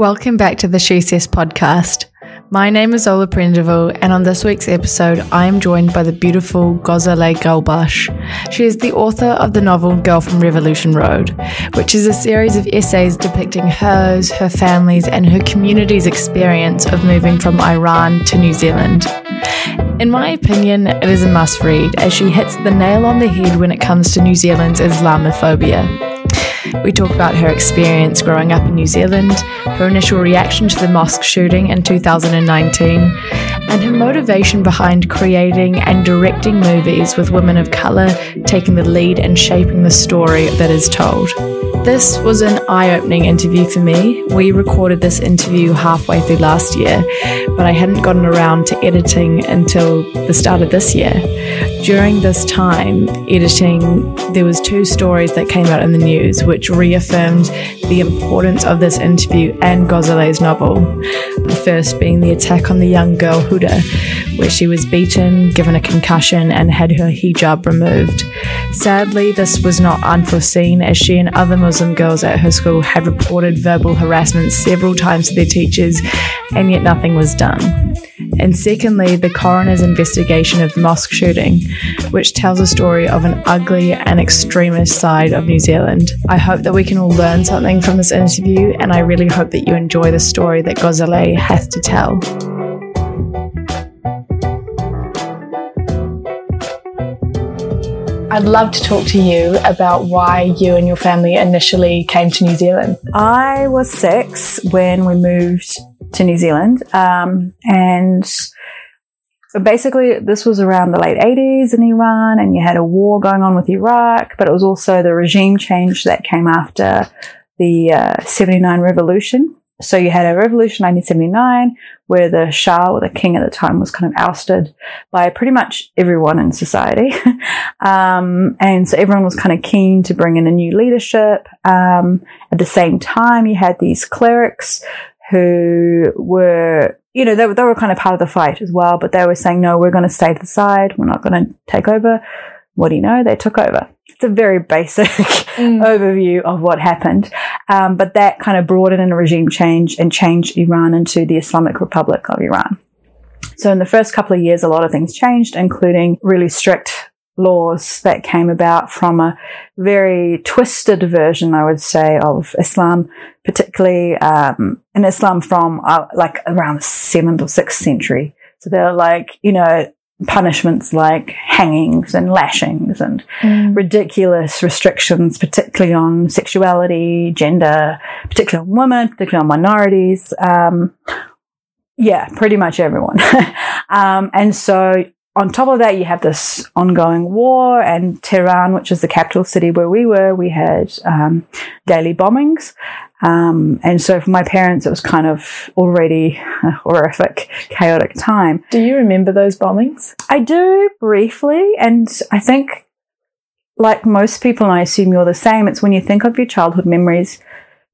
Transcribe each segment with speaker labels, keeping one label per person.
Speaker 1: Welcome back to the She Says podcast. My name is Ola Prendeville, and on this week's episode, I am joined by the beautiful Ghazaleh Golbakhsh. She is the author of the novel Girl from Revolution Road, which is a series of essays depicting hers, her family's, and her community's experience of moving from Iran to New Zealand. In my opinion, it is a must read as she hits the nail on the head when it comes to New Zealand's Islamophobia. We talk about her experience growing up in New Zealand, her initial reaction to the mosque shooting in 2019, and her motivation behind creating and directing movies with women of colour taking the lead and shaping the story that is told. This was an eye opening interview for me. We recorded this interview halfway through last year, but I hadn't gotten around to editing until the start of this year. During this time, editing, there was two stories that came out in the news which reaffirmed the importance of this interview and Ghazaleh's novel. The first being the attack on the young girl Where she was beaten, given a concussion, and had her hijab removed. Sadly, this was not unforeseen as she and other Muslim girls at her school had reported verbal harassment several times to their teachers, and yet nothing was done. And secondly, the coroner's investigation of the mosque shooting, which tells a story of an ugly and extremist side of New Zealand. I hope that we can all learn something from this interview, and I really hope that you enjoy the story that Ghazaleh has to tell. I'd love to talk to you about why you and your family initially came to New Zealand.
Speaker 2: I was six when we moved to New Zealand. Um, and basically, this was around the late 80s in Iran, and you had a war going on with Iraq, but it was also the regime change that came after the uh, 79 revolution. So you had a revolution 1979 where the Shah or the king at the time was kind of ousted by pretty much everyone in society. um, and so everyone was kind of keen to bring in a new leadership. Um, at the same time, you had these clerics who were, you know, they, they were kind of part of the fight as well, but they were saying, no, we're going to stay to the side. We're not going to take over. What do you know? They took over. It's a very basic mm. overview of what happened. Um, but that kind of brought in a regime change and changed Iran into the Islamic Republic of Iran. So in the first couple of years, a lot of things changed, including really strict laws that came about from a very twisted version, I would say, of Islam, particularly um, in Islam from uh, like around the seventh or sixth century. So they're like, you know, punishments like hangings and lashings and mm. ridiculous restrictions, particularly on sexuality, gender, particularly on women, particularly on minorities. Um, yeah, pretty much everyone. um, and so on top of that, you have this ongoing war, and Tehran, which is the capital city where we were, we had um, daily bombings. Um, and so for my parents, it was kind of already a horrific, chaotic time.
Speaker 1: Do you remember those bombings?
Speaker 2: I do briefly, and I think, like most people, and I assume you're the same, it's when you think of your childhood memories,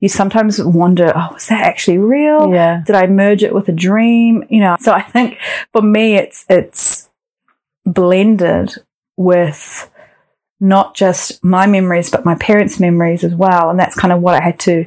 Speaker 2: you sometimes wonder, oh, was that actually real?
Speaker 1: Yeah.
Speaker 2: Did I merge it with a dream? You know, so I think for me, it's, it's, blended with not just my memories, but my parents' memories as well. And that's kind of what I had to,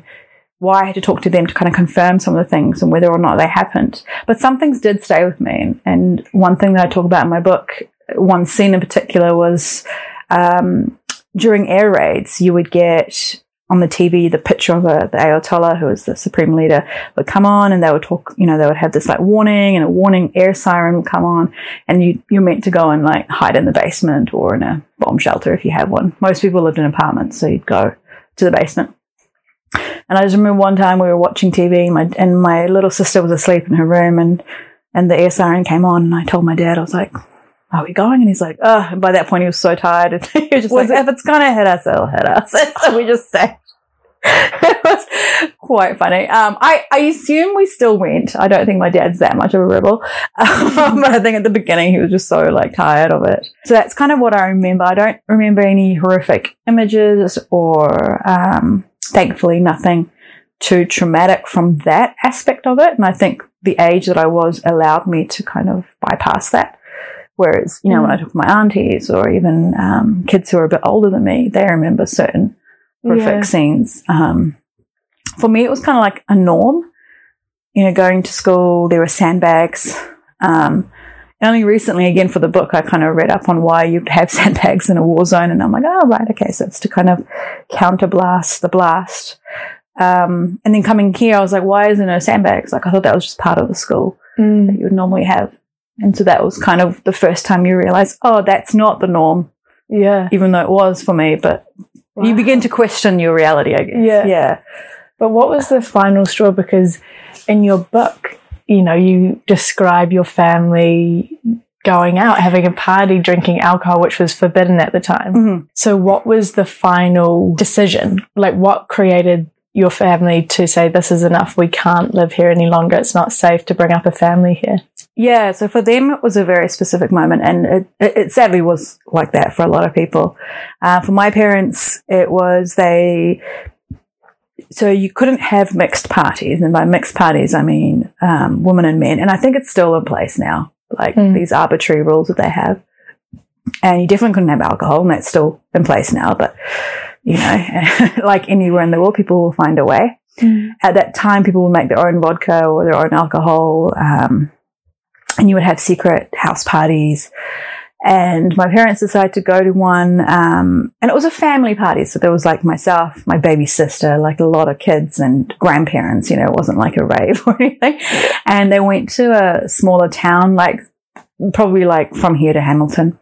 Speaker 2: why I had to talk to them to kind of confirm some of the things and whether or not they happened. But some things did stay with me. And one thing that I talk about in my book, one scene in particular was um, during air raids, you would get on the TV the picture of a, the Ayatollah, who was the supreme leader, would come on and they would talk, you know, they would have this like warning and a warning air siren would come on and you, you're meant to go and like hide in the basement or in a bomb shelter if you have one. Most people lived in apartments, so you'd go to the basement. And I just remember one time we were watching TV and my, and my little sister was asleep in her room and, and the air siren came on and I told my dad, I was like, are we going? And he's like, oh, and by that point he was so tired. And he was just was like, it? if it's going to hit us, it'll hit us. And so we just stayed. it was quite funny. Um, I, I assume we still went. I don't think my dad's that much of a rebel. Um, but I think at the beginning he was just so like tired of it. So that's kind of what I remember. I don't remember any horrific images or, um, thankfully nothing too traumatic from that aspect of it. And I think the age that I was allowed me to kind of bypass that. Whereas, you know, mm. when I talk to my aunties or even um, kids who are a bit older than me, they remember certain horrific yeah. scenes. Um, for me, it was kind of like a norm. you know, going to school, there were sandbags. Um, and only recently, again, for the book, I kind of read up on why you'd have sandbags in a war zone. And I'm like, oh, right, okay. So it's to kind of counterblast the blast. Um, and then coming here, I was like, why isn't there sandbags? Like, I thought that was just part of the school
Speaker 1: Mm.
Speaker 2: that you would normally have. And so that was kind of the first time you realize, oh, that's not the norm,
Speaker 1: Yeah.
Speaker 2: even though it was for me. But you begin to question your reality, I guess.
Speaker 1: Yeah.
Speaker 2: Yeah.
Speaker 1: But what was the final straw? Because in your book, you know, you describe your family going out, having a party, drinking alcohol, which was forbidden at the time.
Speaker 2: Mhm.
Speaker 1: So, what was the final decision? Like, what created your family to say, this is enough, we can't live here any longer, it's not safe to bring up a family here?
Speaker 2: Yeah, so for them it was a very specific moment, and it, it, it sadly was like that for a lot of people. Uh, for my parents, it was they. So you couldn't have mixed parties, and by mixed parties I mean um, women and men, and I think it's still in place now, like
Speaker 1: Mm.
Speaker 2: these arbitrary rules that they have. And you definitely couldn't have alcohol, and that's still in place now. But you know, like anywhere in the world, people will find a way at that time, people would make their own vodka or their own alcohol, um, and you would have secret house parties. And my parents decided to go to one, um, and it was a family party. So there was like myself, my baby sister, like a lot of kids and grandparents. You know, it wasn't like a rave or anything. And they went to a smaller town, like probably like from here to Hamilton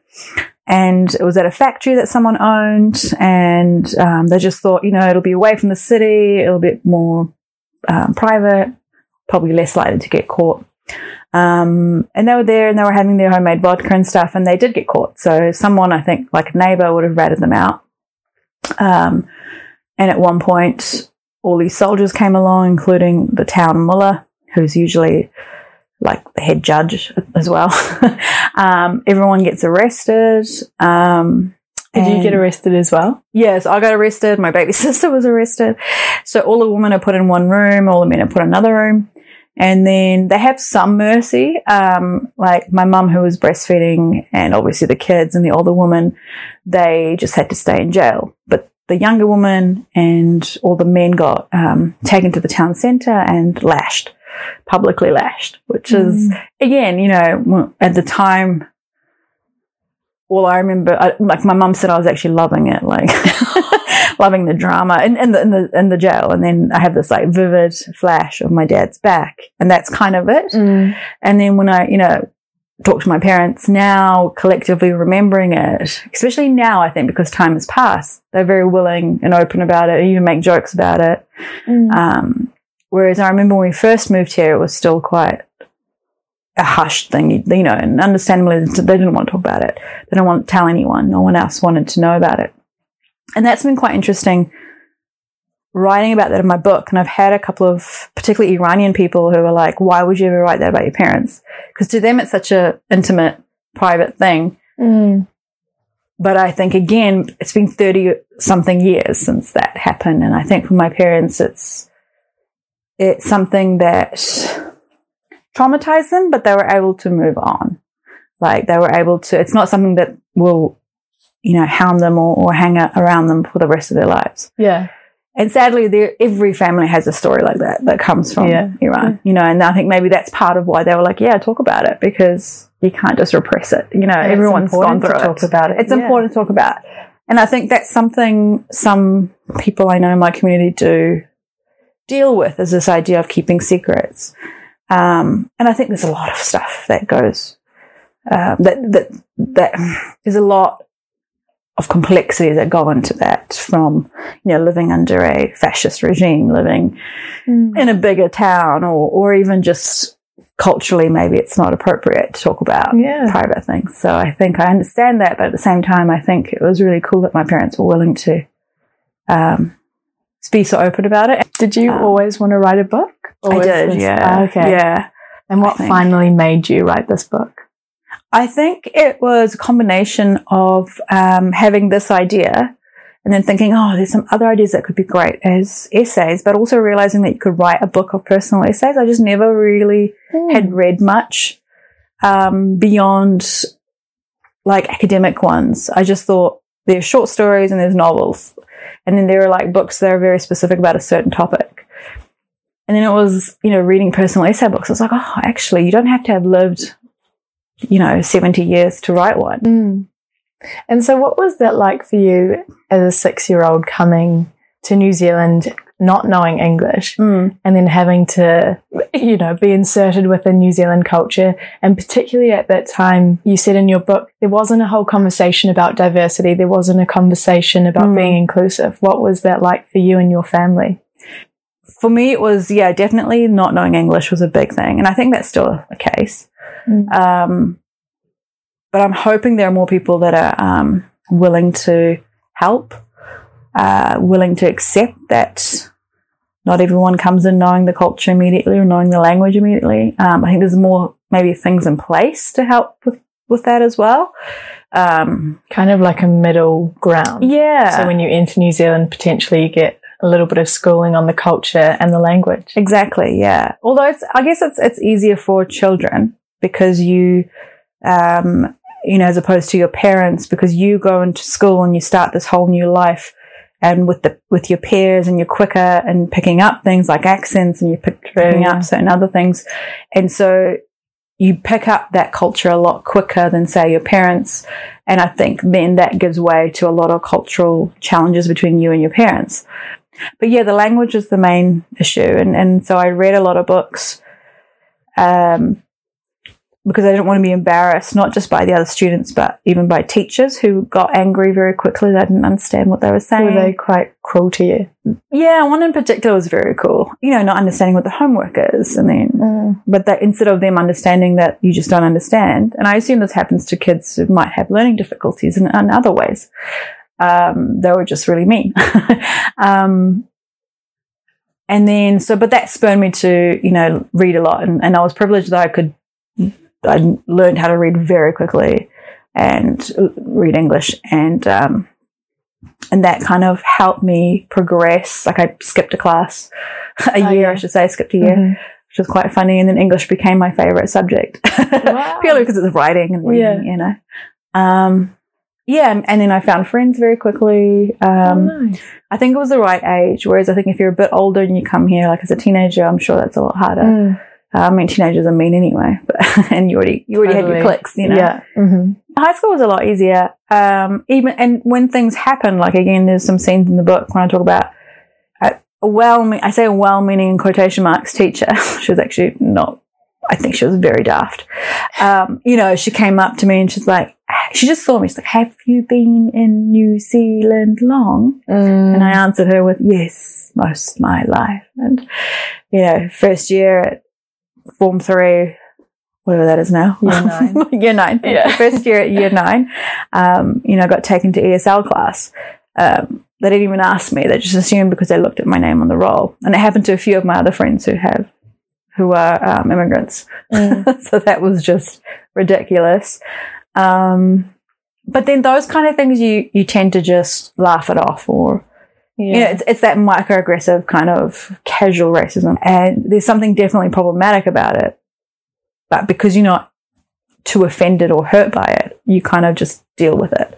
Speaker 2: and it was at a factory that someone owned and um, they just thought you know it'll be away from the city it'll be more um, private probably less likely to get caught. Um, and they were there and they were having their homemade vodka and stuff and they did get caught. So someone i think like a neighbor would have ratted them out. Um, and at one point all these soldiers came along including the town mullah who's usually like the head judge as well. um, everyone gets arrested. Um,
Speaker 1: Did you get arrested as well?
Speaker 2: Yes, I got arrested. My baby sister was arrested. So all the women are put in one room, all the men are put in another room. And then they have some mercy. Um, like my mum who was breastfeeding and obviously the kids and the older woman, they just had to stay in jail. But the younger woman and all the men got um, taken to the town centre and lashed, publicly lashed, which is again, you know, at the time, all I remember, I, like my mum said, I was actually loving it, like loving the drama in, in the in the in the jail. And then I have this like vivid flash of my dad's back, and that's kind of it.
Speaker 1: Mm.
Speaker 2: And then when I, you know, talk to my parents now, collectively remembering it, especially now, I think because time has passed, they're very willing and open about it, even make jokes about it.
Speaker 1: Mm.
Speaker 2: Um, whereas I remember when we first moved here, it was still quite a hushed thing, you, know, and understandably, they didn't want to talk about it. They didn't want to tell anyone. No one else wanted to know about it. And that's been quite interesting writing about that in my book. And I've had a couple of particularly Iranian people who are like, why would you ever write that about your parents? Because to them, it's such a intimate, private thing.
Speaker 1: Mm.
Speaker 2: But I think again, it's been 30 something years since that happened. And I think for my parents, it's, it's something that traumatized them, but they were able to move on. Like they were able to, it's not something that will, you know, hound them or, or hang around them for the rest of their lives.
Speaker 1: Yeah.
Speaker 2: And sadly, there, every family has a story like that that comes from
Speaker 1: Yeah.
Speaker 2: Iran, you know, and I think maybe that's part of why they were like, yeah, talk about it because you can't just repress it. You know,
Speaker 1: And
Speaker 2: everyone's gone
Speaker 1: important to
Speaker 2: through
Speaker 1: talk about it.
Speaker 2: It's
Speaker 1: Yeah.
Speaker 2: important to talk about. And I think that's something some people I know in my community do deal with is this idea of keeping secrets. Um, and I think there's a lot of stuff that goes, uh, that, that, that there's a lot of complexities that go into that from, you know, living under a fascist regime, living
Speaker 1: Mm.
Speaker 2: in a bigger town or, or even just culturally, maybe it's not appropriate to talk about
Speaker 1: Yeah.
Speaker 2: private things. So I think I understand that, but at the same time, I think it was really cool that my parents were willing to um, be so open about it.
Speaker 1: Did you
Speaker 2: Um,
Speaker 1: always want to write a book?
Speaker 2: I did,
Speaker 1: this-
Speaker 2: yeah.
Speaker 1: Ah, okay.
Speaker 2: Yeah.
Speaker 1: And what finally made you write this book?
Speaker 2: I think it was a combination of um, having this idea and then thinking, oh, there's some other ideas that could be great as essays, but also realizing that you could write a book of personal essays. I just never really had read much um, beyond like academic ones. I just thought there's short stories and there's novels. And then there are like books that are very specific about a certain topic. and then it was, you know, reading personal essay books. I was like, oh, actually, you don't have to have lived, you know, 70 years to write one.
Speaker 1: Mm. And so, what was that like for you as a six year old coming to New Zealand, not knowing English,
Speaker 2: Mm.
Speaker 1: and then having to, you know, be inserted within New Zealand culture? And particularly at that time, you said in your book, there wasn't a whole conversation about diversity, there wasn't a conversation about
Speaker 2: Mm.
Speaker 1: being inclusive. What was that like for you and your family?
Speaker 2: For me, it was, yeah, definitely not knowing English was a big thing. And I think that's still a case.
Speaker 1: Mm.
Speaker 2: Um, but I'm hoping there are more people that are um, willing to help, uh, willing to accept that not everyone comes in knowing the culture immediately or knowing the language immediately. Um, I think there's more maybe things in place to help with, with that as well. Um,
Speaker 1: Kind of like a middle ground.
Speaker 2: yeah.
Speaker 1: So when you enter New Zealand, potentially you get a little bit of schooling on the culture and the language.
Speaker 2: Exactly, yeah. Although it's, I guess it's it's easier for children because you, um, you know, as opposed to your parents, because you go into school and you start this whole new life, and with the with your peers, and you're quicker and picking up things like accents, and you're picking
Speaker 1: Yeah.
Speaker 2: up certain other things, and so you pick up that culture a lot quicker than say your parents. And I think then that gives way to a lot of cultural challenges between you and your parents. But yeah, the language is the main issue. And, and so I read a lot of books um, because I didn't want to be embarrassed, not just by the other students, but even by teachers who got angry very quickly. They didn't understand what they were saying.
Speaker 1: Were they quite cruel to you?
Speaker 2: yeah, one in particular was very cool. You know, not understanding what the homework is. And then, but that instead of them understanding that you just don't understand, and I assume this happens to kids who might have learning difficulties in, in other ways, um, they were just really mean. um, and then, so, but that spurred me to, you know, read a lot. And, and I was privileged that I could, I learned how to read very quickly and read English. And, um, and that kind of helped me progress. Like I skipped a class, a
Speaker 1: Oh,
Speaker 2: year,
Speaker 1: yeah.
Speaker 2: I should say, I skipped a year
Speaker 1: Mhm.
Speaker 2: which was quite funny. And then English became my favorite subject,
Speaker 1: Wow.
Speaker 2: purely because it's writing and reading,
Speaker 1: Yeah.
Speaker 2: you know. Um, yeah, and, and then I found friends very quickly. Um,
Speaker 1: Oh, nice.
Speaker 2: I think it was the right age. Whereas I think if you're a bit older and you come here, like as a teenager, I'm sure that's a lot harder.
Speaker 1: Mm,
Speaker 2: I mean, teenagers are mean anyway, but and you already you already had
Speaker 1: totally.
Speaker 2: your clicks, you know.
Speaker 1: Yeah. hmm
Speaker 2: High school was a lot easier. Um, even and when things happen, like again, there's some scenes in the book when I talk about a a well, I say a well-meaning in quotation marks teacher. she was actually not. I think she was very daft. Um, you know, she came up to me and she's like, she just saw me. She's like, "Have you been in New Zealand long?"
Speaker 1: Mm.
Speaker 2: And I answered her with, yes, most of my life. And, you know, first year at Form 3, whatever that is now.
Speaker 1: Year nine.
Speaker 2: year 9.
Speaker 1: Yeah.
Speaker 2: First year at year 9, um, you know, I got taken to ESL class. Um, they didn't even ask me. They just assumed because they looked at my name on the roll. And it happened to a few of my other friends who have, who are um, immigrants.
Speaker 1: Mm.
Speaker 2: so that was just ridiculous. Um, but then those kind of things you, you tend to just laugh it off or
Speaker 1: Yeah.
Speaker 2: you know, it's, it's that microaggressive kind of casual racism. And there's something definitely problematic about it. But because you're not too offended or hurt by it, you kind of just deal with it.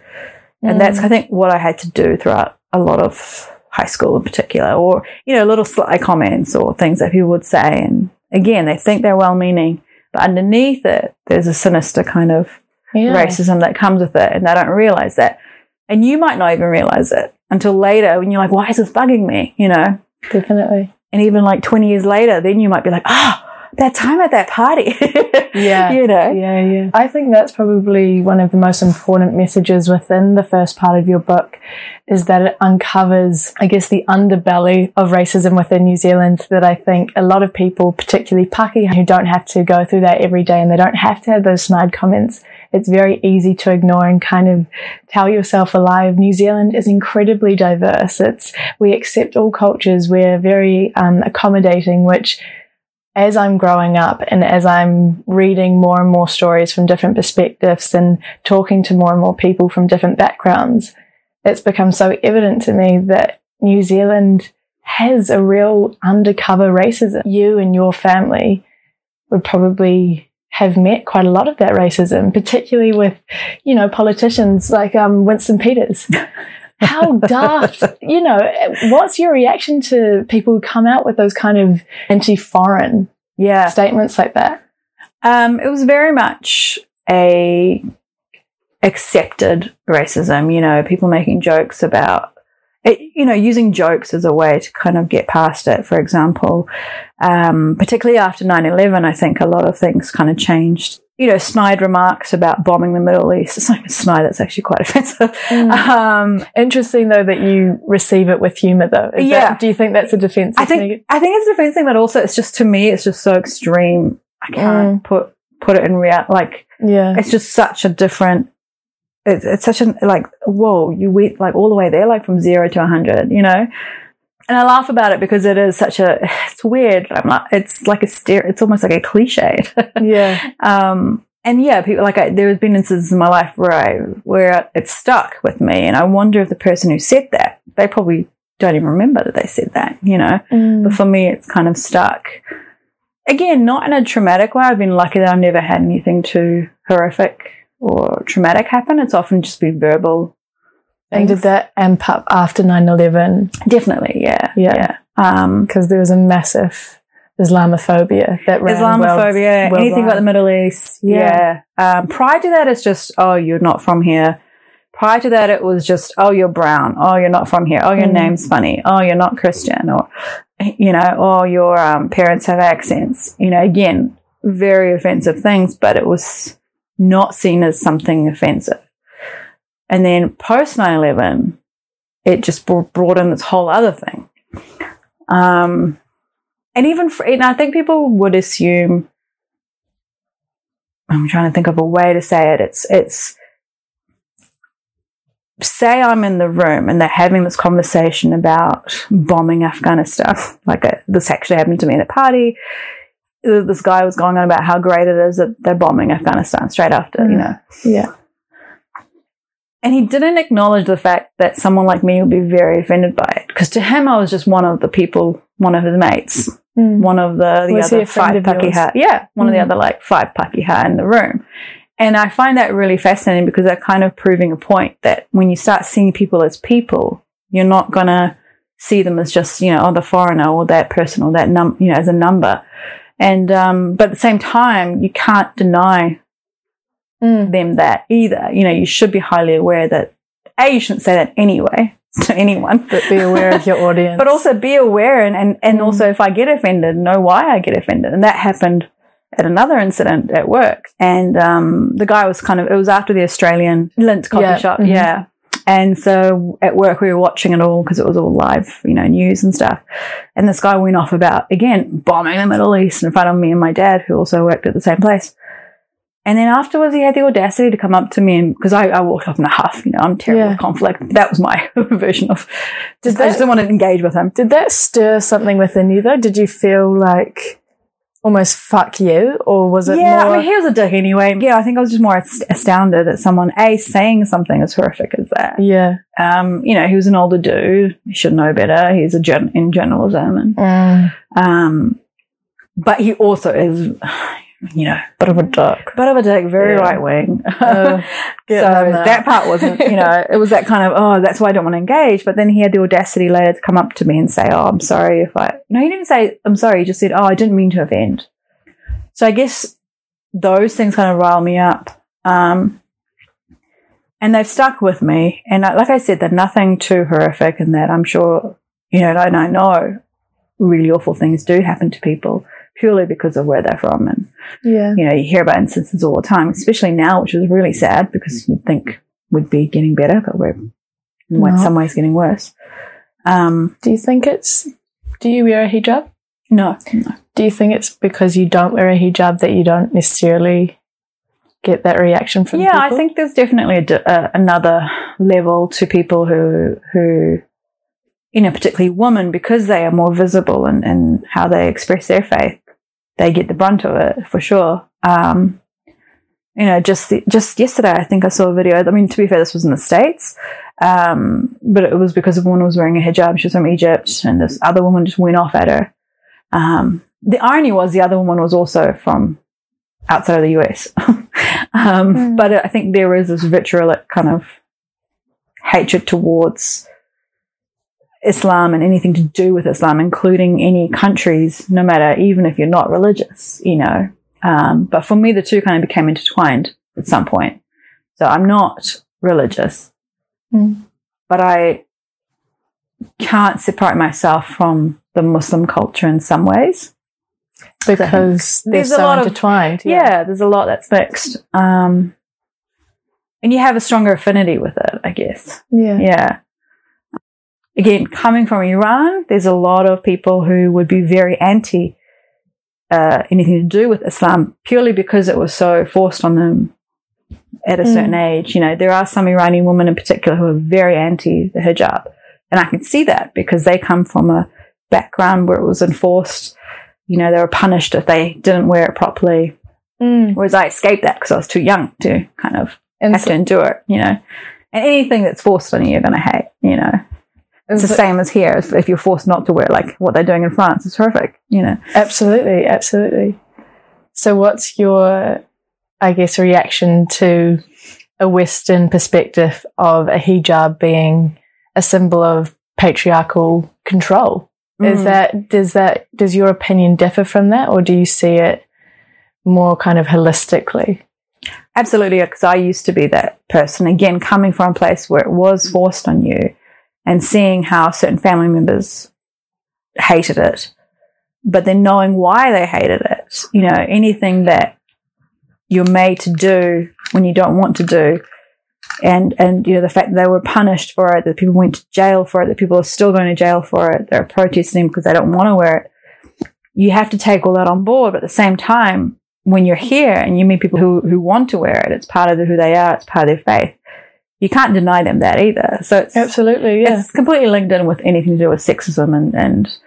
Speaker 2: And that's,
Speaker 1: Mm.
Speaker 2: I think, what I had to do throughout a lot of high school in particular, or, you know, little sly comments or things that people would say. And again, they think they're well meaning, but underneath it, there's a sinister kind of
Speaker 1: yeah.
Speaker 2: racism that comes with it, and they don't realize that. And you might not even realize it until later when you're like, why is this bugging me? You know?
Speaker 1: Definitely.
Speaker 2: And even like 20 years later, then you might be like, ah, that time at that party.
Speaker 1: Yeah.
Speaker 2: you know?
Speaker 1: Yeah, yeah. I think that's probably one of the most important messages within the first part of your book is that it uncovers, I guess, the underbelly of racism within New Zealand that I think a lot of people, particularly Pakeha, who don't have to go through that every day and they don't have to have those snide comments, it's very easy to ignore and kind of tell yourself a lie. New Zealand is incredibly diverse. It's, we accept all cultures. We're very um, accommodating, which as I'm growing up and as I'm reading more and more stories from different perspectives and talking to more and more people from different backgrounds, it's become so evident to me that New Zealand has a real undercover racism. You and your family would probably have met quite a lot of that racism, particularly with, you know, politicians like um, Winston Peters. How daft. you know, what's your reaction to people who come out with those kind of anti foreign
Speaker 2: Yeah.
Speaker 1: statements like that?
Speaker 2: Um, it was very much a accepted racism, you know, people making jokes about it, you know, using jokes as a way to kind of get past it. For example, um, particularly after 9-11, I think a lot of things kind of changed. You know, snide remarks about bombing the Middle East. It's not even snide, that's actually quite offensive.
Speaker 1: Mm.
Speaker 2: Um,
Speaker 1: Interesting though that you receive it with humor though. Is
Speaker 2: Yeah.
Speaker 1: That, do you think that's a defense?
Speaker 2: I think I think it's a defense thing, but also it's just to me, it's just so extreme. I can't put put it in real like
Speaker 1: yeah.
Speaker 2: it's just such a different it's, it's such an like whoa you went like all the way there like from zero to 100 you know and i laugh about it because it is such a it's weird i'm like it's like a stare it's almost like a cliche
Speaker 1: Yeah.
Speaker 2: um and yeah people like I, there has been instances in my life where i where it's stuck with me and i wonder if the person who said that they probably don't even remember that they said that you know
Speaker 1: Mm.
Speaker 2: but for me, it's kind of stuck. Again, not in a traumatic way. I've been lucky that I've never had anything too horrific or traumatic happen. It's often just been verbal.
Speaker 1: And did that amp up after 9 11?
Speaker 2: Definitely, yeah.
Speaker 1: Yeah.
Speaker 2: Um,
Speaker 1: Because there was a massive Islamophobia that ran
Speaker 2: Islamophobia,
Speaker 1: world-
Speaker 2: anything about the. Middle East. Yeah.
Speaker 1: Yeah.
Speaker 2: Um, prior to that, it's just, oh, you're not from here. Prior to that, it was just, oh, you're brown. Oh, you're not from here. Oh, your
Speaker 1: Mm.
Speaker 2: name's funny. Oh, you're not Christian. Or, you know, oh, your um, parents have accents. You know, again, very offensive things, but it was not seen as something offensive. And then post 9 11, it just brought, in this whole other thing. Um, and even for, and I think people would assume I'm trying to think of a way to say it. It's it's say I'm in the room and they're having this conversation about bombing Afghanistan. Like uh this actually happened to me at a party. This guy was going on about how great it is that they're bombing Afghanistan straight after, you
Speaker 1: Mm.
Speaker 2: know.
Speaker 1: Yeah.
Speaker 2: And he didn't acknowledge the fact that someone like me would be very offended by it. Because to him, I was just one of the people, one of his mates
Speaker 1: Mm.
Speaker 2: one of the, the
Speaker 1: Was
Speaker 2: other five hat. Yeah, one of the
Speaker 1: Mm.
Speaker 2: other like five Pakeha in the room. And I find that really fascinating because they're kind of proving a point that when you start seeing people as people, you're not gonna see them as just, you know, oh the foreigner or that person or that num you know, as a number. And um but at the same time, you can't deny
Speaker 1: Mm.
Speaker 2: them that either. You know, you should be highly aware that A, you shouldn't say that anyway to anyone.
Speaker 1: But be aware of your audience.
Speaker 2: But also be aware and, and, and
Speaker 1: Mm.
Speaker 2: also if I get offended, know why I get offended. And that happened at another incident at work. And um, the guy was kind of, it was after the Australian Lindt coffee
Speaker 1: Yeah.
Speaker 2: shop.
Speaker 1: Mhm.
Speaker 2: Yeah. And so at work, we were watching it all because it was all live, you know, news and stuff. And this guy went off about, again, bombing the Middle East in front of me and my dad, who also worked at the same place. And then afterwards, he had the audacity to come up to me and because I, I walked off in a huff, you know, I'm terrible
Speaker 1: Yeah.
Speaker 2: with conflict. That was my version of.
Speaker 1: Did
Speaker 2: I just didn't want to engage with him.
Speaker 1: Did that stir something within you though? Did you feel like almost fuck you? Or was it
Speaker 2: yeah,
Speaker 1: more
Speaker 2: I mean, he was a dick anyway. Yeah, I think I was just more astounded at someone a saying something as horrific as that.
Speaker 1: Yeah.
Speaker 2: Um, you know, he was an older dude. He should know better. He's a gen- in journalism, and
Speaker 1: Mm.
Speaker 2: um, but he also is, you know,
Speaker 1: Bit of a duck.
Speaker 2: bit of a dick, very
Speaker 1: Yeah.
Speaker 2: right wing.
Speaker 1: Oh,
Speaker 2: so
Speaker 1: that.
Speaker 2: that part wasn't, you know, it was that kind of, oh, that's why I don't want to engage. But then he had the audacity later to come up to me and say, oh, I'm sorry if I, no, he didn't say, I'm sorry. He just said, oh, I didn't mean to offend. So I guess those things kind of rile me up. Um, and they've stuck with me. And like I said, they're nothing too horrific in that I'm sure, you know, and I know really awful things do happen to people purely because of where they're from and
Speaker 1: Yeah.
Speaker 2: you know, you hear about instances all the time, especially now, which is really sad because you'd think we'd be getting better, but we're in
Speaker 1: No.
Speaker 2: some ways getting worse. Um,
Speaker 1: Do you think it's do you wear a hijab?
Speaker 2: no, no.
Speaker 1: Do you think it's because you don't wear a hijab that you don't necessarily get that reaction from
Speaker 2: yeah, I think there's definitely a, uh, another level to people who who you know, particularly women, because they are more visible in, in how they express their faith, they get the brunt of it for sure. Um, you know, just just yesterday, I think I saw a video. I mean, to be fair, this was in the states, um, but it was because a woman was wearing a hijab. She was from Egypt, and this other woman just went off at her. Um, the irony was the other woman was also from outside of the US, um,
Speaker 1: Hmm.
Speaker 2: but I think there is this vitriolic kind of hatred towards Islam and anything to do with Islam, including any countries, no matter even if you're not religious, you know. Um, but for me, the two kind of became intertwined at some point. So I'm not religious,
Speaker 1: Mm.
Speaker 2: but I can't separate myself from the Muslim culture in some ways.
Speaker 1: Because they're
Speaker 2: There's a
Speaker 1: so
Speaker 2: lot of-
Speaker 1: intertwined.
Speaker 2: Yeah, there's a lot that's mixed. Um, and you have a stronger affinity with it, I guess.
Speaker 1: Yeah.
Speaker 2: Yeah. Again, coming from Iran, there's a lot of people who would be very anti uh, anything to do with Islam purely because it was so forced on them at a
Speaker 1: Mm.
Speaker 2: certain age. You know, there are some Iranian women in particular who are very anti the hijab. And I can see that because they come from a background where it was enforced. You know, they were punished if they didn't wear it properly.
Speaker 1: Mm.
Speaker 2: Whereas I escaped that because I was too young to kind of
Speaker 1: And
Speaker 2: have
Speaker 1: so-
Speaker 2: to endure it, you know. And anything that's forced on you, you're going to hate, you know. It's the same as here. If, if you're forced not to wear like what they're doing in France, it's horrific, you know.
Speaker 1: Absolutely, absolutely. So, what's your, I guess, reaction to a Western perspective of a hijab being a symbol of patriarchal control? Is
Speaker 2: Mm.
Speaker 1: that does that does your opinion differ from that, or do you see it more kind of holistically?
Speaker 2: Absolutely, because I used to be that person. Again, coming from a place where it was forced on you and seeing how certain family members hated it, but then knowing why they hated it. You know, anything that you're made to do when you don't want to do. And, and, you know, the fact that they were punished for it, that people went to jail for it, that people are still going to jail for it, they're protesting because they don't want to wear it. You have to take all that on board. But at the same time, when you're here and you meet people who, who want to wear it, it's part of who they are, it's part of their faith. You can't deny them that either. So it's,
Speaker 1: Absolutely, yeah.
Speaker 2: it's completely linked in with anything to do with sexism and, and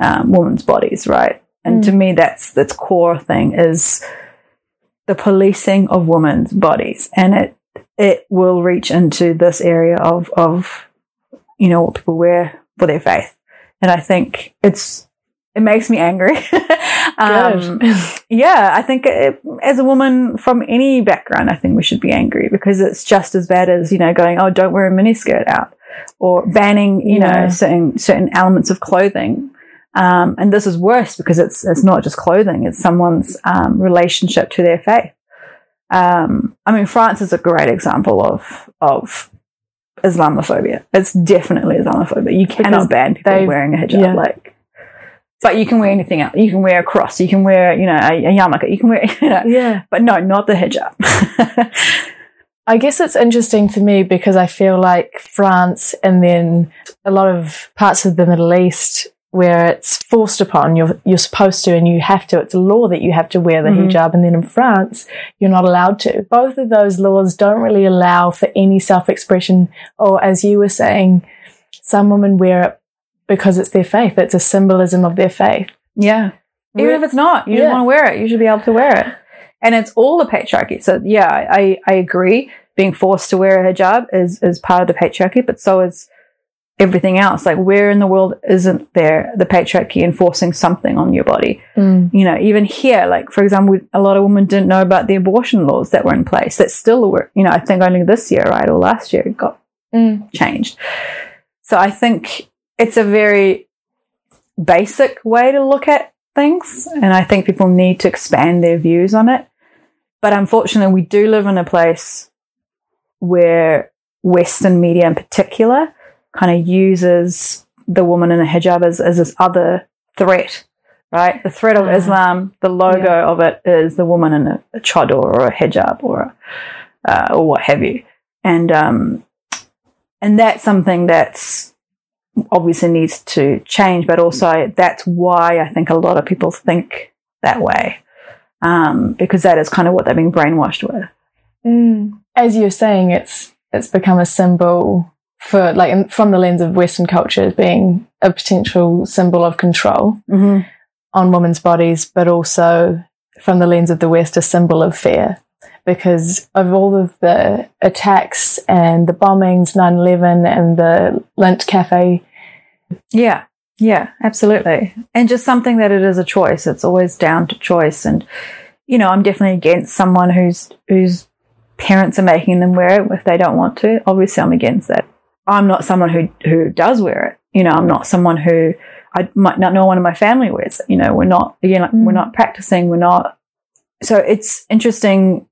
Speaker 2: um, women's bodies, right? And
Speaker 1: Mm.
Speaker 2: to me, that's that's core thing is the policing of women's bodies, and it it will reach into this area of of you know what people wear for their faith, and I think it's it makes me angry. um, yeah, I think it, as a woman from any background, I think we should be angry because it's just as bad as you know going, oh, don't wear a miniskirt out, or banning you
Speaker 1: Yeah.
Speaker 2: know certain certain elements of clothing. Um, and this is worse because it's it's not just clothing; it's someone's um, relationship to their faith. Um, I mean, France is a great example of of Islamophobia. It's definitely Islamophobia. You
Speaker 1: Because
Speaker 2: cannot ban people wearing a hijab.
Speaker 1: yeah.
Speaker 2: Like, but you can wear anything else. You can wear a cross. You can wear, you know, a, a yarmulke. You can wear, you know,
Speaker 1: yeah.
Speaker 2: but no, not the hijab.
Speaker 1: I guess it's interesting to me because I feel like France and then a lot of parts of the Middle East where it's forced upon you're you're supposed to and you have to it's a law that you have to wear the
Speaker 2: Mhm.
Speaker 1: hijab and then in France you're not allowed to both of those laws don't really allow for any self-expression or as you were saying some women wear it because it's their faith it's a symbolism of their faith
Speaker 2: yeah. Even
Speaker 1: Re-
Speaker 2: if it's not, you
Speaker 1: Yeah.
Speaker 2: just want to wear it. You should be able to wear it. And it's all the patriarchy. So yeah, I, I agree. Being forced to wear a hijab is, is part of the patriarchy, but so is everything else. Like where in the world isn't there the patriarchy enforcing something on your body?
Speaker 1: Mm.
Speaker 2: you know, even here, like for example, a lot of women didn't know about the abortion laws that were in place. That still were, you know, I think only this year, right, or last year, it got
Speaker 1: Mm.
Speaker 2: changed. So I think it's a very basic way to look at things, and I think people need to expand their views on it. But unfortunately, we do live in a place where Western media, in particular, kind of uses the woman in a hijab as, as this other threat, right? The threat of. Islam, the logo
Speaker 1: Yeah.
Speaker 2: of it is the woman in a, a chador or a hijab or a, uh, or what have you, and um, and that's something that's obviously needs to change. But also, that's why I think a lot of people think that way, um, because that is kind of what they've been brainwashed with.
Speaker 1: Mm. As you're saying, it's it's become a symbol for like from the lens of Western culture as being a potential symbol of control
Speaker 2: Mm-hmm.
Speaker 1: on women's bodies, but also from the lens of the West, a symbol of fear. Because of all of the attacks and the bombings, 9 11 and the Lindt Cafe.
Speaker 2: Yeah, yeah, absolutely. And just something that it is a choice. It's always down to choice. And you know, I'm definitely against someone whose whose parents are making them wear it if they don't want to. Obviously, I'm against that. I'm not someone who who does wear it. You know, I'm not someone who I might not know one of my family wears it. You know, we're not again, like,
Speaker 1: Mm.
Speaker 2: we're not practicing. We're not. So it's interesting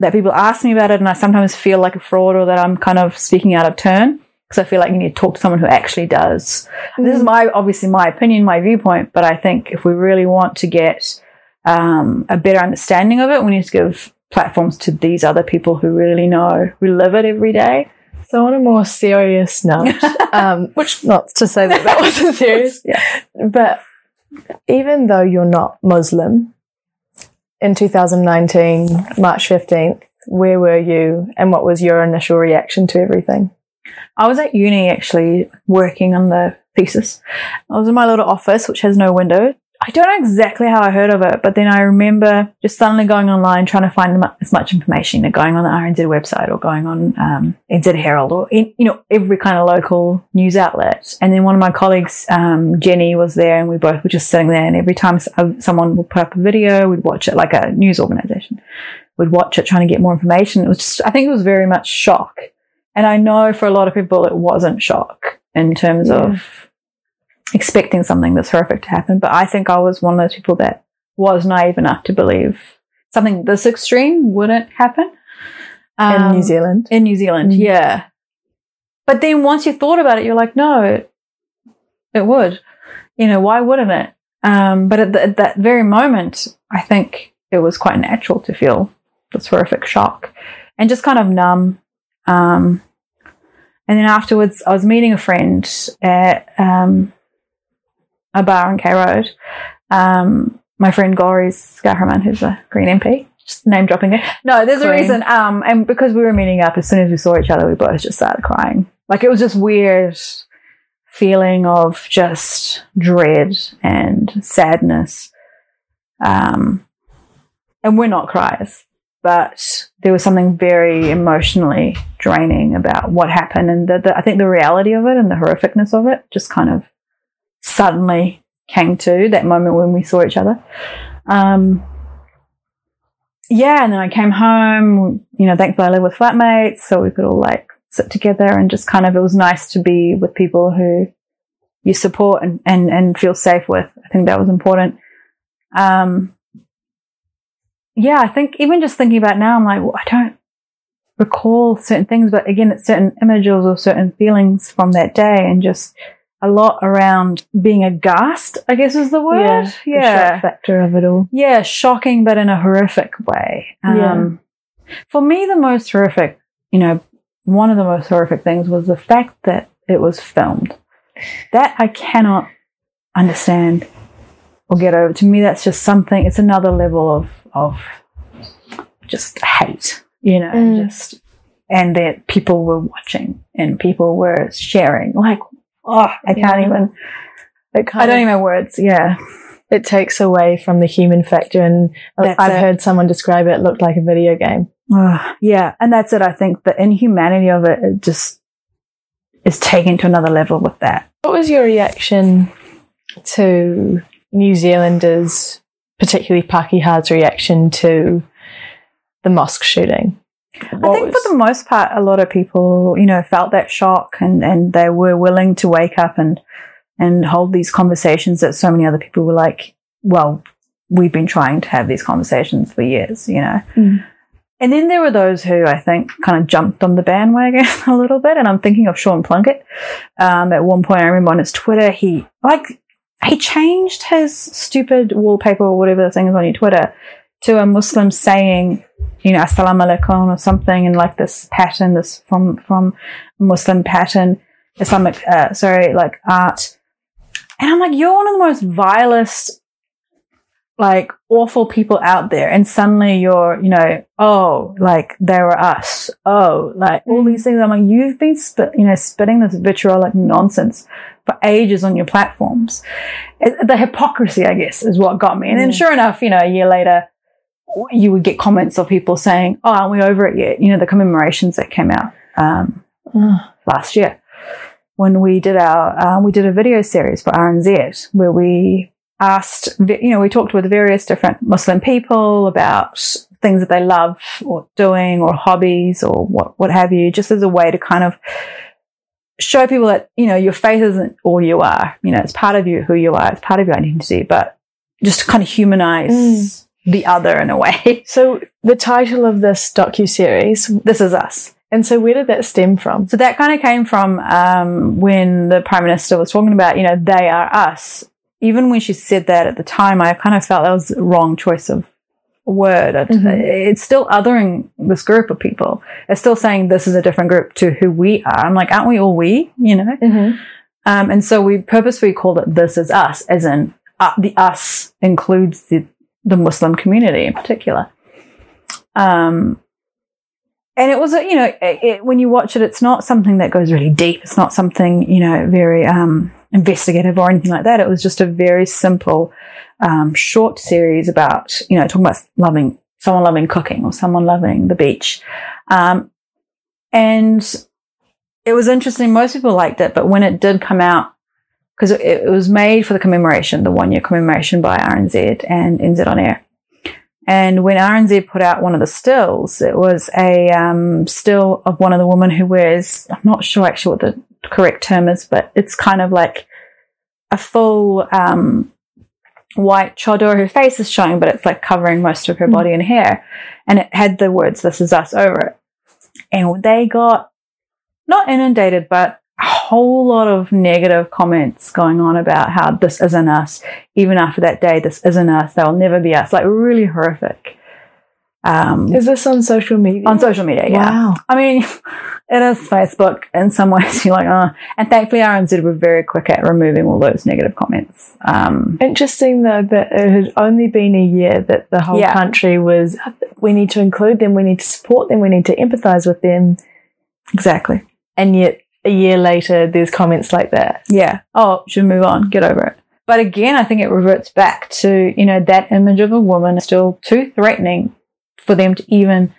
Speaker 2: that people ask me about it, and I sometimes feel like a fraud or that I'm kind of speaking out of turn because I feel like you need to talk to someone who actually does. This is my obviously my opinion, my viewpoint, but I think if we really want to get um, a better understanding of it, we need to give platforms to these other people who really know, who live it every day.
Speaker 1: So on a more serious note, um, which not to say that that wasn't serious,
Speaker 2: Yeah.
Speaker 1: but even though you're not Muslim, in 2019, March 15th, where were you and what was your initial reaction to everything?
Speaker 2: I was at uni actually working on the thesis. I was in my little office, which has no window. I don't know exactly how I heard of it, but then I remember just suddenly going online trying to find as much information, you know, going on the RNZ website or going on um, NZ Herald or in, you know every kind of local news outlet. And then one of my colleagues, um, Jenny, was there, and we both were just sitting there. And every time uh, someone would put up a video, we'd watch it like a news organization. We'd watch it, trying to get more information. It was just, I think it was very much shock. And I know for a lot of people it wasn't shock in terms
Speaker 1: Yeah.
Speaker 2: of expecting something that's horrific to happen. But I think I was one of those people that was naive enough to believe something this extreme wouldn't happen.
Speaker 1: in
Speaker 2: Um,
Speaker 1: New Zealand?
Speaker 2: In New Zealand,
Speaker 1: Mm.
Speaker 2: yeah. But then once you thought about it, you're like, no, it, it would. You know, why wouldn't it? Um, but at, the, at that very moment, I think it was quite natural to feel this horrific shock and just kind of numb. Um, and then afterwards, I was meeting a friend at um, a bar on K Road. Um, my friend Golriz Ghahraman, who's a Green MP. Just name dropping it. No, there's a reason. Um, and because we were meeting up, as soon as we saw each other, we both just started crying. Like it was just weird feeling of just dread and sadness. Um, and we're not criers, but there was something very emotionally draining about what happened, and the, the, I think the reality of it and the horrificness of it just kind of suddenly came to that moment when we saw each other. Um, yeah, and then I came home. You know, thankfully I live with flatmates, so we could all like sit together and just kind of. It was nice to be with people who you support and and and feel safe with. I think that was important. Um, yeah, I think even just thinking about now, I'm like, well, I don't recall certain things, but again, it's certain images or certain feelings from that day, and just a lot around being aghast. I guess is the word.
Speaker 1: the
Speaker 2: yeah,
Speaker 1: shock factor of it all.
Speaker 2: yeah, shocking, but in a horrific way. Um, For me, the most horrific, you know, one of the most horrific things was the fact that it was filmed. That I cannot understand or get over. To me, that's just something. It's another level of of just hate, you know,
Speaker 1: Mm.
Speaker 2: just and that people were watching and people were sharing. Like, oh, I can't
Speaker 1: Yeah.
Speaker 2: even. I don't even have words. Yeah.
Speaker 1: it takes away from the human factor and
Speaker 2: That's
Speaker 1: I've
Speaker 2: it.
Speaker 1: heard someone describe it, it looked like a video game.
Speaker 2: Ugh, yeah, and that's it. I think the inhumanity of it, it just is taken to another level with that.
Speaker 1: What was your reaction to New Zealanders, particularly Pakeha's reaction to the mosque shooting?
Speaker 2: I think for the most part, a lot of people, you know, felt that shock and, and they were willing to wake up and and hold these conversations that so many other people were like, well, we've been trying to have these conversations for years, you know.
Speaker 1: Mm.
Speaker 2: And then there were those who I think kind of jumped on the bandwagon a little bit. And I'm thinking of Sean Plunket. Um, at one point, I remember on his Twitter, he like he changed his stupid wallpaper or whatever the thing is on your Twitter to a Muslim saying, you know, Assalamu alaikum or something in like this pattern, this from from Muslim pattern, Islamic, uh, sorry, like art. And I'm like, you're one of the most vilest, like awful people out there. And suddenly you're, you know, oh, like they were us. Oh, like all these things. I'm like, you've been spit, you know, spitting this vitriolic nonsense for ages on your platforms. It, the hypocrisy, I guess, is what got me. And then
Speaker 1: Mm.
Speaker 2: sure enough, you know, a year later, you would get comments of people saying, "Oh, aren't we over it yet?" You know, the commemorations that came out um, last year when we did our um, we did a video series for RNZ where we asked, you know, we talked with various different Muslim people about things that they love or doing or hobbies or what what have you, just as a way to kind of show people that, you know, your faith isn't all you are. You know, it's part of you, who you are. It's part of your identity, but just to kind of humanize
Speaker 1: Mm.
Speaker 2: The other in a way.
Speaker 1: So the title of this docu series,
Speaker 2: this is us.
Speaker 1: and so where did that stem from?
Speaker 2: So that kind of came from um, when the prime minister was talking about, you know, they are us. Even when she said that at the time, I kind of felt that was the wrong choice of word.
Speaker 1: Mhm.
Speaker 2: It's still othering this group of people. It's still saying this is a different group to who we are. I'm like, aren't we all we? You know.
Speaker 1: Mm-hmm.
Speaker 2: Um, and so we purposefully called it "This Is Us," as in uh, the us includes the the Muslim community in particular. Um, and it was, you know, it, it, when you watch it, it's not something that goes really deep. It's not something, you know, very um, investigative or anything like that. It was just a very simple, um, short series about, you know, talking about loving someone loving cooking or someone loving the beach. Um, and it was interesting. Most people liked it, but when it did come out, because it, it was made for the commemoration, the one year commemoration by RNZ and NZ on Air. And when RNZ put out one of the stills, it was a um, still of one of the women who wears, I'm not sure actually what the correct term is, but it's kind of like a full um, white chador. Her face is showing, but it's like covering most of her
Speaker 1: Mm.
Speaker 2: body and hair. And it had the words, This is us over it. And they got not inundated, but whole lot of negative comments going on about how this isn't us. Even after that day, this isn't us. They'll never be us. Like really horrific. Um,
Speaker 1: Is this on social media?
Speaker 2: on social media, yeah.
Speaker 1: Wow.
Speaker 2: I mean, it is Facebook in some ways. You're like, oh, and thankfully RNZ were very quick at removing all those negative comments. Um,
Speaker 1: Interesting though that it had only been a year that the whole
Speaker 2: Yeah.
Speaker 1: country was we need to include them, we need to support them, we need to empathize with them,
Speaker 2: exactly.
Speaker 1: and yet a year later there's comments like that.
Speaker 2: Yeah. Oh, should move on. Get over it. But again, I think it reverts back to, you know, that image of a woman is still too threatening for them to even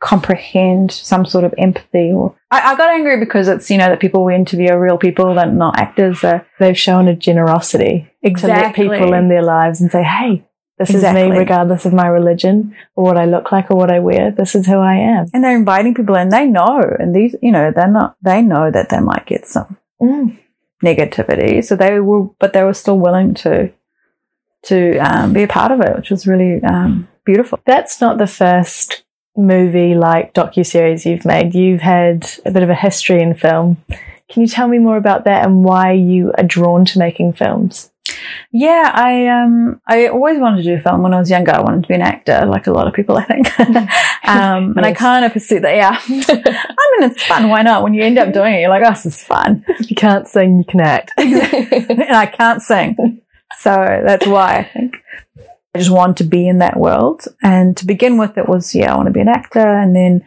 Speaker 2: comprehend some sort of empathy or I, I got angry because it's, you know, that people we interview are real people and not actors. They're,
Speaker 1: They've shown a generosity to let people in their lives and say, "Hey, this is me, regardless of my religion or what I look like or what I wear. This is who I am."
Speaker 2: and they're inviting people in. They know, and these, you know, they're not, they know that they might get some
Speaker 1: Mm.
Speaker 2: negativity. So they were, but they were still willing to, to um, be a part of it, which was really um, beautiful.
Speaker 1: That's not the first movie like docu series you've made. You've had a bit of a history in film. Can you tell me more about that and why you are drawn to making films?
Speaker 2: Yeah, I um I always wanted to do film when I was younger. I wanted to be an actor, like a lot of people, I think. um, and I kind of pursued that. Yeah, I mean it's fun. Why not? When you end up doing it, you're like, oh, this is fun,
Speaker 1: if you can't sing, you can act.
Speaker 2: and I can't sing, so that's why I think I just wanted to be in that world. And to begin with, it was yeah, I want to be an actor, and then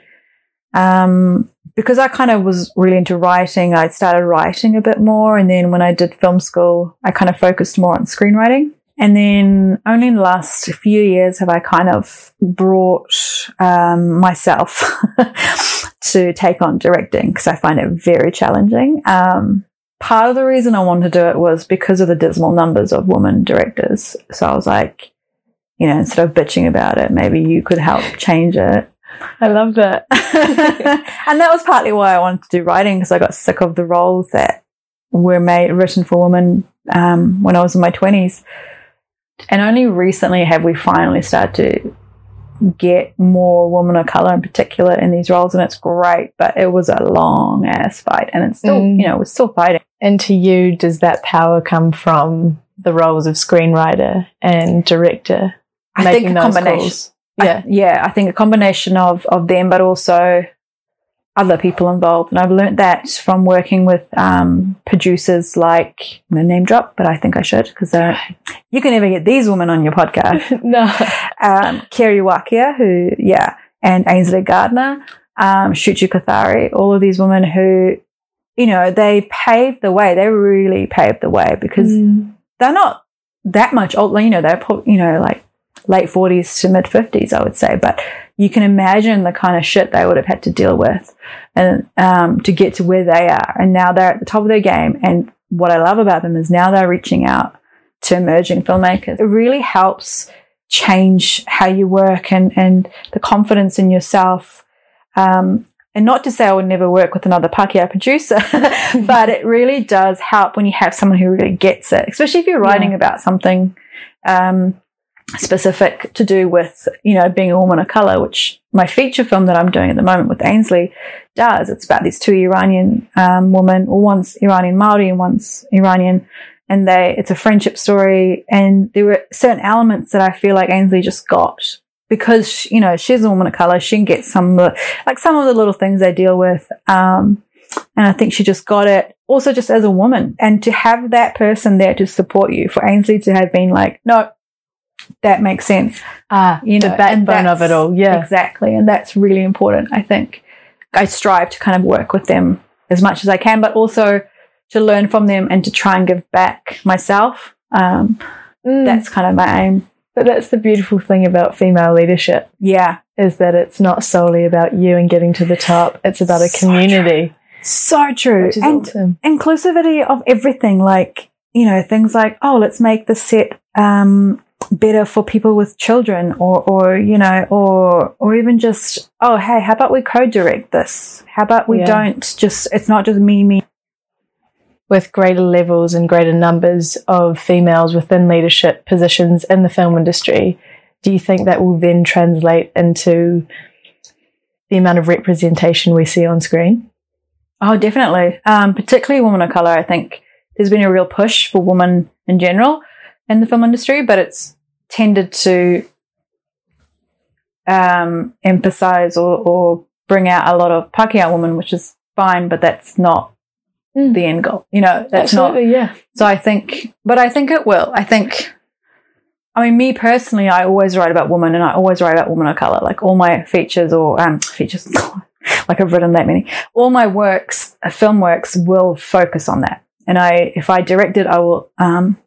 Speaker 2: um because I kind of was really into writing, I started writing a bit more. And then when I did film school, I kind of focused more on screenwriting. And then only in the last few years have I kind of brought um, myself to take on directing because I find it very challenging. Um, part of the reason I wanted to do it was because of the dismal numbers of women directors. So I was like, you know, instead of bitching about it, maybe you could help change it.
Speaker 1: I love that.
Speaker 2: and that was partly why I wanted to do writing because I got sick of the roles that were made written for women um, when I was in my twenties. And only recently have we finally started to get more women of color in particular in these roles, and it's great. But it was a long ass fight, and it's still,
Speaker 1: Mm.
Speaker 2: you know, we're still fighting.
Speaker 1: And to you, does that power come from the roles of screenwriter and director?
Speaker 2: I
Speaker 1: making
Speaker 2: think a
Speaker 1: those
Speaker 2: combination.
Speaker 1: calls?
Speaker 2: I-
Speaker 1: Yeah.
Speaker 2: yeah, I think a combination of of them, but also other people involved. And I've learned that from working with um, producers like I'm name drop, but I think I should because you can never get these women on your podcast.
Speaker 1: no.
Speaker 2: um, Kerry Warkia, who yeah, and Ainsley Gardiner, um, Shuchi Kothari, all of these women who, you know, they paved the way. They really paved the way because
Speaker 1: Mm.
Speaker 2: they're not that much older. You know, they're you know like late forties to mid fifties, I would say. But you can imagine the kind of shit they would have had to deal with, and um, to get to where they are. And now they're at the top of their game. And what I love about them is now they're reaching out to emerging filmmakers. It really helps change how you work and and the confidence in yourself. Um, and not to say I would never work with another Pākehā producer, but it really does help when you have someone who really gets it, especially if you're writing
Speaker 1: Yeah.
Speaker 2: about something um, specific to do with, you know, being a woman of color, which my feature film that I'm doing at the moment with Ainsley does. It's about these two Iranian um, women, well, one's Iranian Maori and one's Iranian, and they it's a friendship story. And there were certain elements that I feel like Ainsley just got because you know she's a woman of color. She can get some of the, like some of the little things they deal with. Um, and I think she just got it also just as a woman and to have that person there to support you for Ainsley to have been like, no, that makes sense.
Speaker 1: Ah,
Speaker 2: You know,
Speaker 1: the backbone of it all. Yeah.
Speaker 2: Exactly. And that's really important. I think I strive to kind of work with them as much as I can, but also to learn from them and to try and give back myself. Um,
Speaker 1: Mm.
Speaker 2: That's kind of my aim.
Speaker 1: but that's the beautiful thing about female leadership
Speaker 2: Yeah.
Speaker 1: is that it's not solely about you and getting to the top. It's about a
Speaker 2: So
Speaker 1: community,
Speaker 2: So true.
Speaker 1: which is
Speaker 2: and
Speaker 1: awesome.
Speaker 2: inclusivity of everything, like, you know, things like, oh, let's make the set um, better for people with children or, or, you know, or, or even just, oh, hey, how about we co-direct this? How about we
Speaker 1: Yeah.
Speaker 2: don't just, it's not just me, me.
Speaker 1: With greater levels and greater numbers of females within leadership positions in the film industry, do you think that will then translate into the amount of representation we see on screen?
Speaker 2: Oh, definitely. Um, particularly women of color. I think there's been a real push for women in general in the film industry, but it's tended to um, emphasize or, or bring out a lot of Pākehā women, which is fine, but that's not
Speaker 1: Mm.
Speaker 2: the end goal. You know, that's not.
Speaker 1: Absolutely, yeah.
Speaker 2: So I think, but I think it will. I think, I mean, me personally, I always write about women and I always write about women of color. Like all my features or um, features, like I've written that many, all my works, film works will focus on that. And I, if I direct it, I will, um,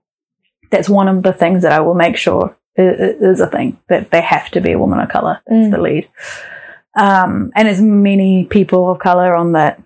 Speaker 2: that's one of the things that I will make sure is a thing that they have to be a woman of color. That's
Speaker 1: Mm.
Speaker 2: the lead. Um, and as many people of color on that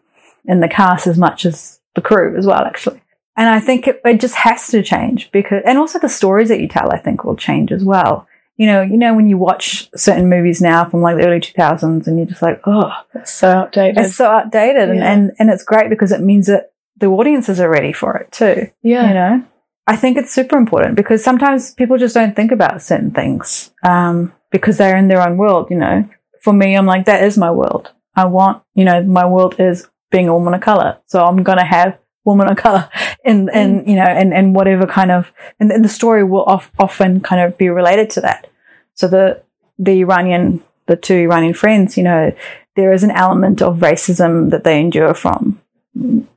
Speaker 2: in the cast as much as the crew as well, actually. And I think it, it just has to change because, and also the stories that you tell, I think will change as well. You know, you know, when you watch certain movies now from like the early 2000s and you're just like, oh,
Speaker 1: It's so outdated.
Speaker 2: it's so outdated. And, and, and it's great because it means that the audiences are ready for it too.
Speaker 1: yeah.
Speaker 2: You know, I think it's super important because sometimes people just don't think about certain things um, because they're in their own world. You know, for me, I'm like, that is my world. I want, you know, my world is being a woman of color. So I'm going to have woman of color and, and, you know, and, and whatever kind of, and, and the story will of, often kind of be related to that. So the, the Iranian, the two Iranian friends, you know, there is an element of racism that they endure from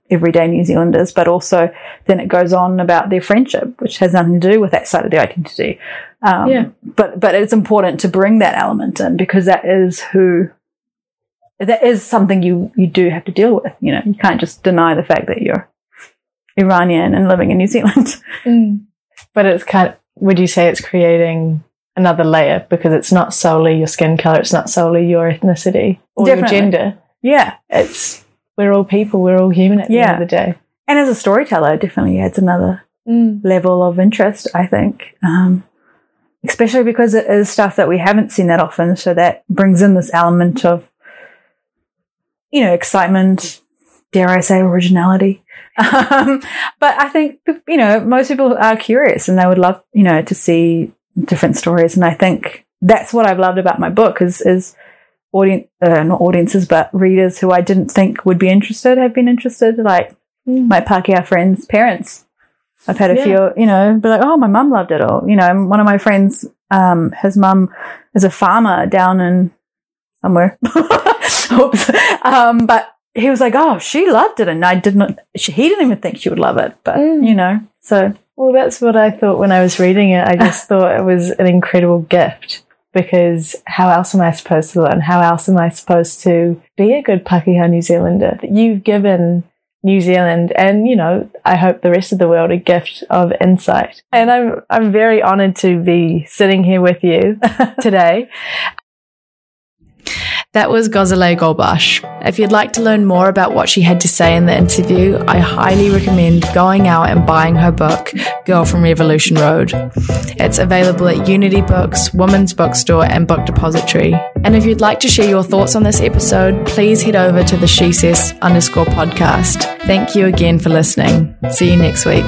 Speaker 2: everyday New Zealanders, but also then it goes on about their friendship, which has nothing to do with that side of the identity. Um,
Speaker 1: Yeah.
Speaker 2: But but it's important to bring that element in because that is who that is something you you do have to deal with. You know, you can't just deny the fact that you're Iranian and living in New Zealand.
Speaker 1: Mm. But it's kind of, would you say it's creating another layer because it's not solely your skin color, it's not solely your ethnicity or
Speaker 2: Definitely.
Speaker 1: your gender.
Speaker 2: yeah.
Speaker 1: It's we're all people, we're all human at the
Speaker 2: Yeah.
Speaker 1: end of the day.
Speaker 2: And as a storyteller, it definitely adds another
Speaker 1: Mm.
Speaker 2: level of interest, I think. Um, especially because it is stuff that we haven't seen that often. So that brings in this element of, you know, excitement, dare I say, originality. Um, but I think, you know, most people are curious and they would love, you know, to see different stories. And I think that's what I've loved about my book is, is audience, uh, not audiences, but readers who I didn't think would be interested have been interested. Like
Speaker 1: Mm.
Speaker 2: my Pākehā friends' parents. I've had a
Speaker 1: Yeah.
Speaker 2: few, you know, be like, oh, my mum loved it all. You know, and one of my friends, um, his mum is a farmer down in somewhere. Oops. Um, but he was like, oh, she loved it. And I didn't, she, he didn't even think she would love it. But,
Speaker 1: Mm.
Speaker 2: you know, so
Speaker 1: Well, that's what I thought when I was reading it. I just thought it was an incredible gift because how else am I supposed to learn? How else am I supposed to be a good Pakeha New Zealander? You've given New Zealand and, you know, I hope the rest of the world a gift of insight. And I'm, I'm very honored to be sitting here with you today. That was Ghazaleh Golbakhsh. If you'd like to learn more about what she had to say in the interview, I highly recommend going out and buying her book, Girl from Revolution Road. It's available at Unity Books, Women's Bookstore, and Book Depository. And if you'd like to share your thoughts on this episode, please head over to the She Says underscore podcast. Thank you again for listening. See you next week.